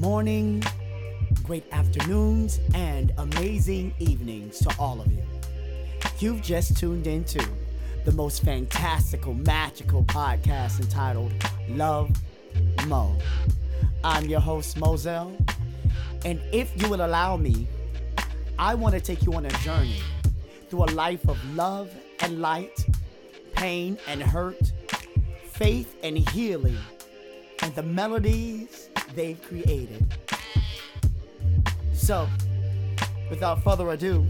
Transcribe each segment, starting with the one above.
morning, great afternoons, and amazing evenings to all of you. You've just tuned into the most fantastical, magical podcast entitled Love Mo. I'm your host, Moselle, and if you will allow me, I want to take you on a journey through a life of love and light, pain and hurt, faith and healing, and the melodies they've created. So, without further ado,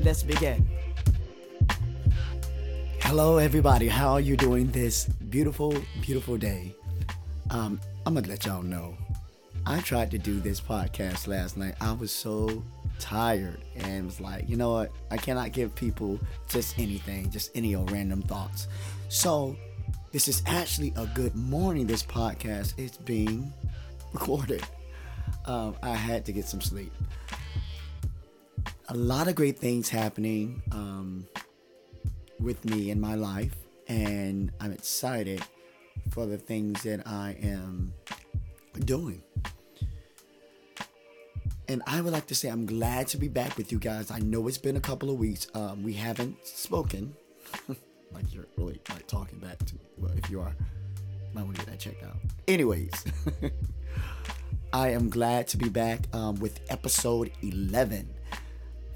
let's begin. Hello, everybody. How are you doing this beautiful, beautiful day? Um, I'm gonna let y'all know. I tried to do this podcast last night. I was so tired and was like, you know what? I cannot give people just anything, just any old random thoughts. So, this is actually a good morning. This podcast is being recorded. Um, I had to get some sleep. A lot of great things happening um, with me in my life, and I'm excited for the things that I am doing. And I would like to say I'm glad to be back with you guys. I know it's been a couple of weeks. Um, we haven't spoken. like you're really like talking back to me. Well, if you are, might want to get that checked out. Anyways, I am glad to be back um, with episode 11.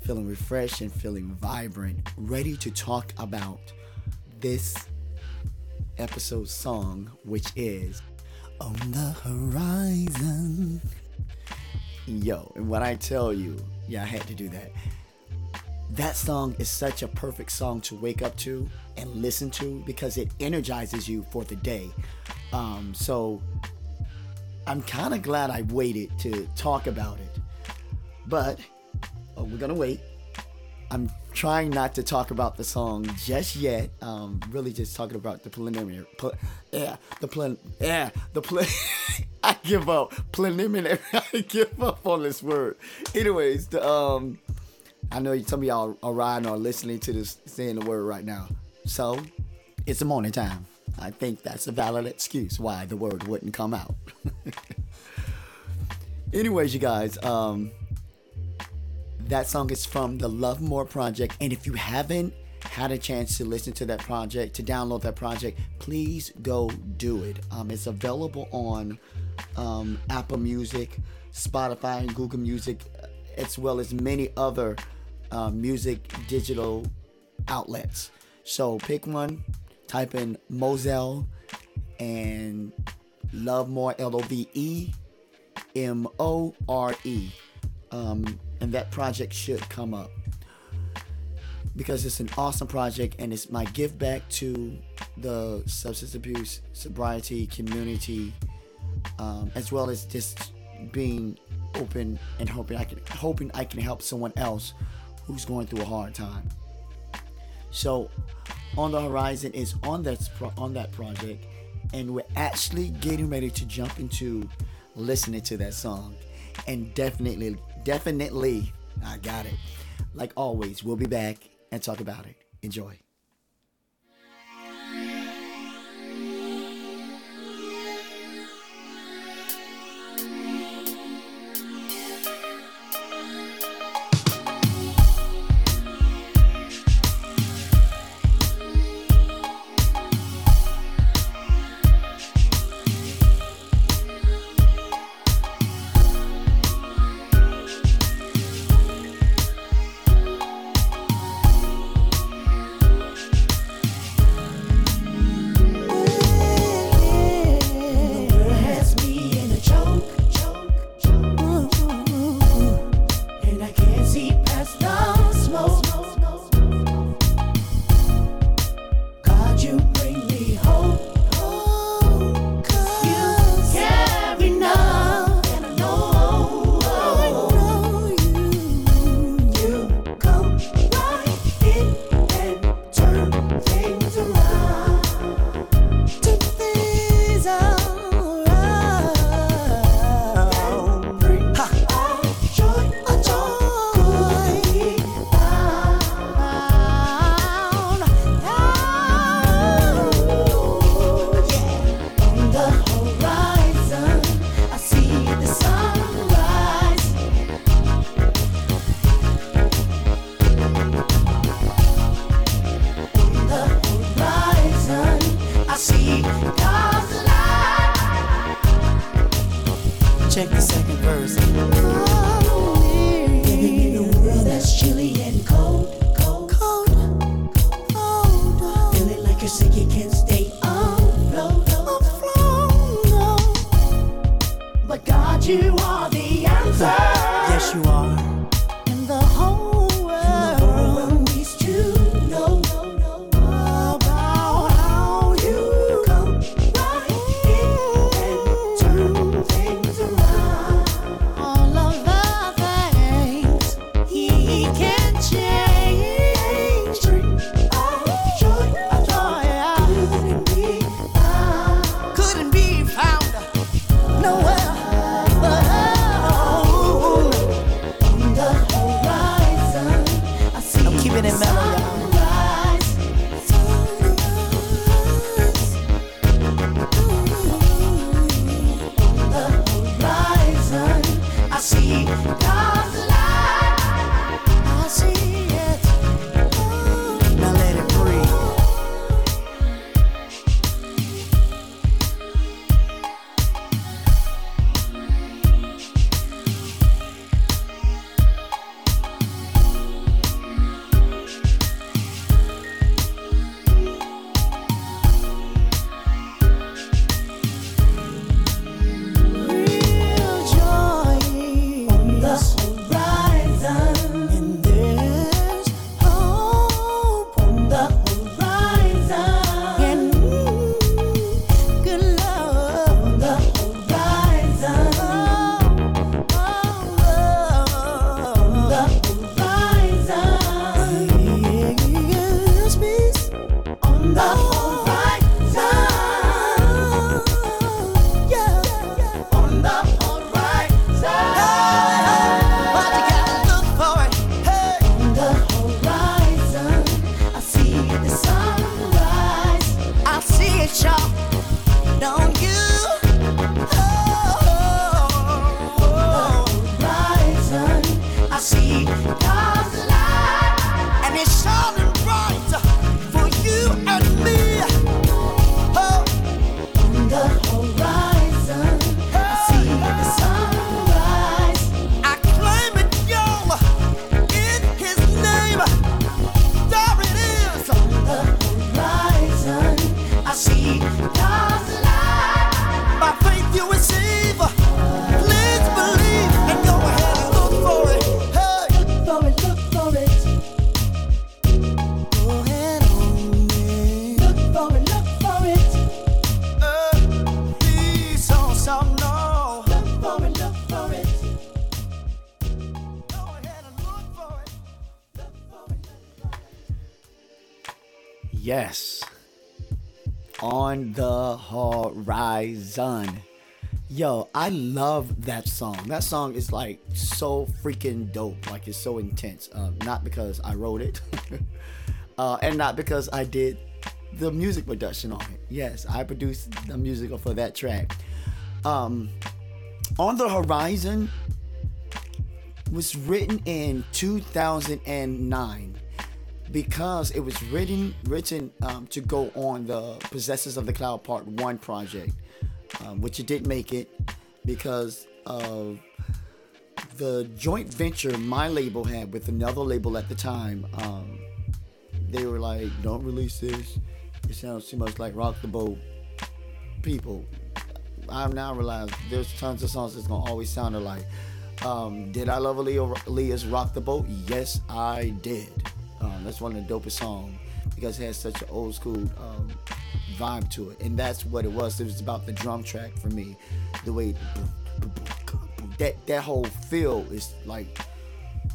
Feeling refreshed and feeling vibrant, ready to talk about this episode song, which is On the Horizon. Yo, and when I tell you, yeah, I had to do that. That song is such a perfect song to wake up to and listen to because it energizes you for the day. Um, so I'm kind of glad I waited to talk about it. But oh, we're going to wait. I'm trying not to talk about the song just yet. Um, really just talking about the preliminary. Pl- yeah, the plan. Yeah, the plan. I give up. Preliminary. I give up on this word. Anyways, the, um, I know some of y'all are riding or listening to this, saying the word right now. So, it's the morning time. I think that's a valid excuse why the word wouldn't come out. Anyways, you guys, um, that song is from the Love More project, and if you haven't had a chance to listen to that project, to download that project, please go do it. Um, it's available on um, Apple Music, Spotify, and Google Music, as well as many other uh, music digital outlets. So pick one, type in Moselle and Love More L O V E M O R E. Um, and that project should come up because it's an awesome project and it's my gift back to the substance abuse sobriety community um, as well as just being open and hoping I can hoping I can help someone else who's going through a hard time. So, on the horizon is on that on that project, and we're actually getting ready to jump into listening to that song, and definitely, definitely, I got it. Like always, we'll be back and talk about it. Enjoy. check the second verse. In a world that's chilly and cold, cold, cold. Feeling like you're sick, you can't stay afloat. afloat. But God, you are the answer. Yes. On the horizon. Yo, I love that song. That song is like so freaking dope. Like it's so intense. Uh, not because I wrote it, uh, and not because I did the music production on it. Yes, I produced the music for that track. Um, on the horizon was written in 2009 because it was written written um, to go on the Possessors of the Cloud Part One project, um, which it didn't make it because of the joint venture my label had with another label at the time. Um, they were like, "Don't release this. It sounds too much like Rock the Boat." People, I've now realized there's tons of songs that's gonna always sound alike. Um, did I love Aaliyah's Rock the Boat? Yes, I did. Um, that's one of the dopest songs because it has such an old school um, vibe to it, and that's what it was. It was about the drum track for me, the way that that whole feel is like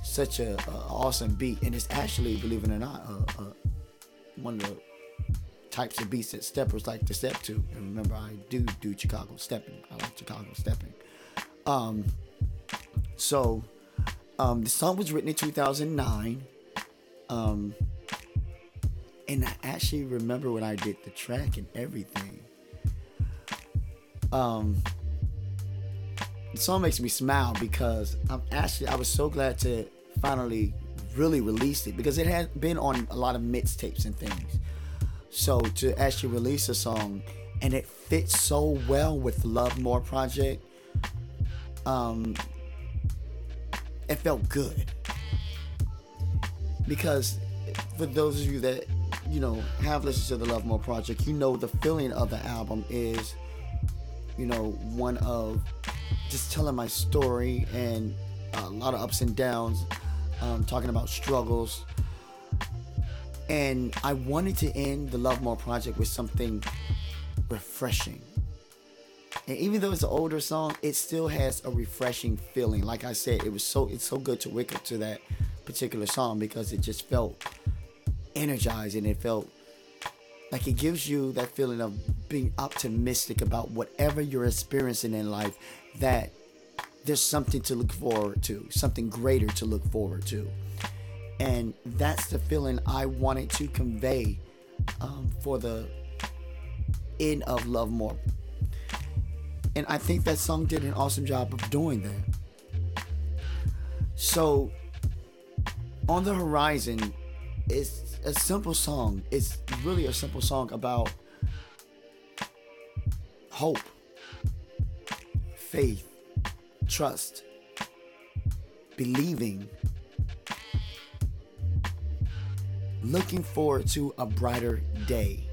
such a, a awesome beat, and it's actually, believe it or not, one of the types of beats that steppers like to step to. And remember, I do do Chicago stepping. I like Chicago stepping. Um, so um, the song was written in 2009. Um, and I actually remember when I did the track and everything. Um, the song makes me smile because I'm actually I was so glad to finally really release it because it had been on a lot of mixtapes and things. So to actually release a song and it fits so well with Love More project, um, it felt good because for those of you that you know have listened to the Love More project, you know the feeling of the album is, you know, one of just telling my story and a lot of ups and downs, um, talking about struggles. And I wanted to end the Love More project with something refreshing. And even though it's an older song, it still has a refreshing feeling. Like I said, it was so it's so good to wake up to that particular song because it just felt energizing. it felt like it gives you that feeling of being optimistic about whatever you're experiencing in life that there's something to look forward to, something greater to look forward to. And that's the feeling I wanted to convey um, for the end of Love More. And I think that song did an awesome job of doing that. So, on the horizon, it's a simple song. It's really a simple song about hope, faith, trust, believing, looking forward to a brighter day.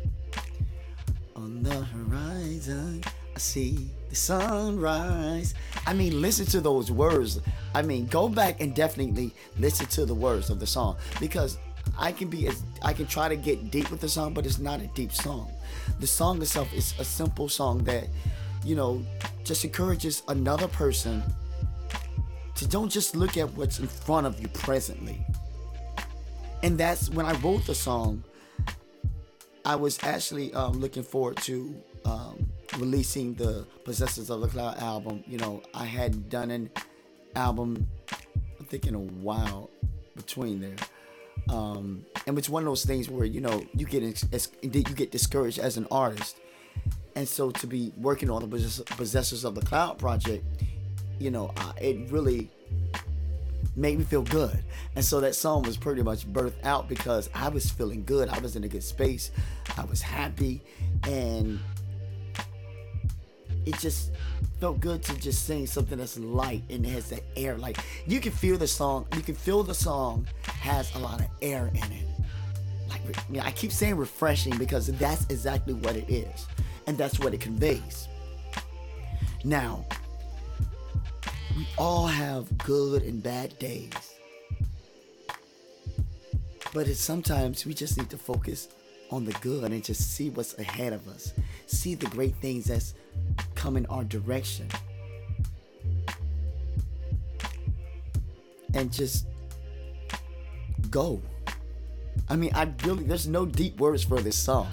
On the horizon, I see the sunrise. I mean, listen to those words. I mean, go back and definitely listen to the words of the song because I can be as I can try to get deep with the song, but it's not a deep song. The song itself is a simple song that, you know, just encourages another person to don't just look at what's in front of you presently. And that's when I wrote the song. I was actually um, looking forward to um, releasing the Possessors of the Cloud album. You know, I hadn't done an album, I think, in a while between there. Um, and it's one of those things where you know you get you get discouraged as an artist, and so to be working on the Possessors of the Cloud project, you know, uh, it really made me feel good. And so that song was pretty much birthed out because I was feeling good. I was in a good space. I was happy, and it just felt good to just sing something that's light and has that air. Like you can feel the song, you can feel the song has a lot of air in it. Like you know, I keep saying refreshing because that's exactly what it is, and that's what it conveys. Now, we all have good and bad days, but it's sometimes we just need to focus on the good and just see what's ahead of us, see the great things that's coming our direction. And just go. I mean, I really, there's no deep words for this song.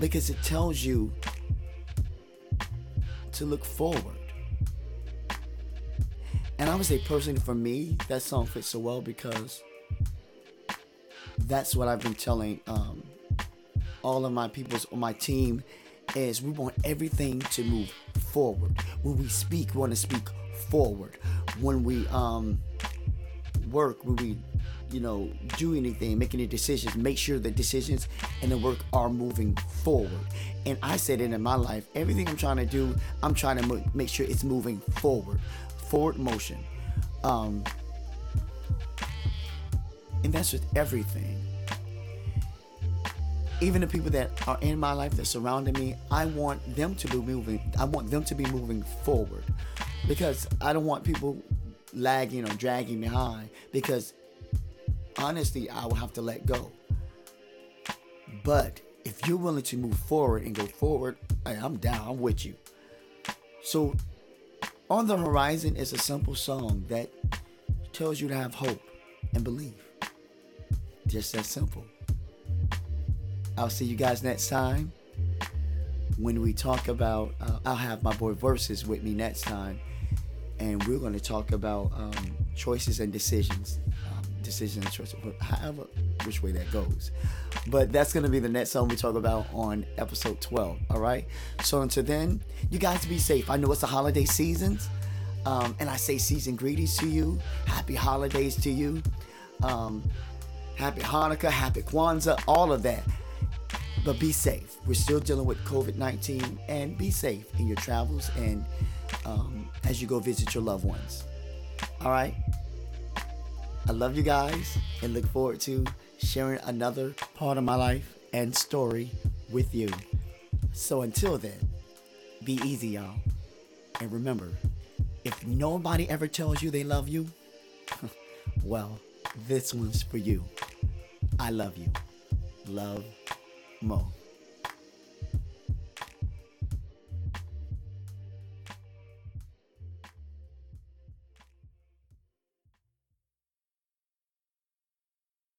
Because it tells you to look forward. And I would say, personally, for me, that song fits so well because that's what I've been telling um, all of my peoples on my team is we want everything to move forward. When we speak, we want to speak forward. When we um, work, when we you know do anything, make any decisions, make sure the decisions and the work are moving forward. And I said it in my life, everything I'm trying to do, I'm trying to make sure it's moving forward, forward motion. Um, and that's with everything even the people that are in my life that surrounding me, I want them to be moving. I want them to be moving forward because I don't want people lagging or dragging behind because honestly, I will have to let go. But if you're willing to move forward and go forward, I'm down. I'm with you. So, on the horizon is a simple song that tells you to have hope and believe. Just that simple. I'll see you guys next time when we talk about. Uh, I'll have my boy Versus with me next time, and we're going to talk about um, choices and decisions. Decisions choices, however, which way that goes. But that's going to be the next song we talk about on episode 12. All right. So until then, you guys be safe. I know it's the holiday seasons. Um, and I say season greetings to you. Happy holidays to you. Um, happy Hanukkah, happy Kwanzaa, all of that. But be safe. We're still dealing with COVID 19 and be safe in your travels and um, as you go visit your loved ones. All right? I love you guys and look forward to sharing another part of my life and story with you. So until then, be easy, y'all. And remember, if nobody ever tells you they love you, well, this one's for you. I love you. Love Mo.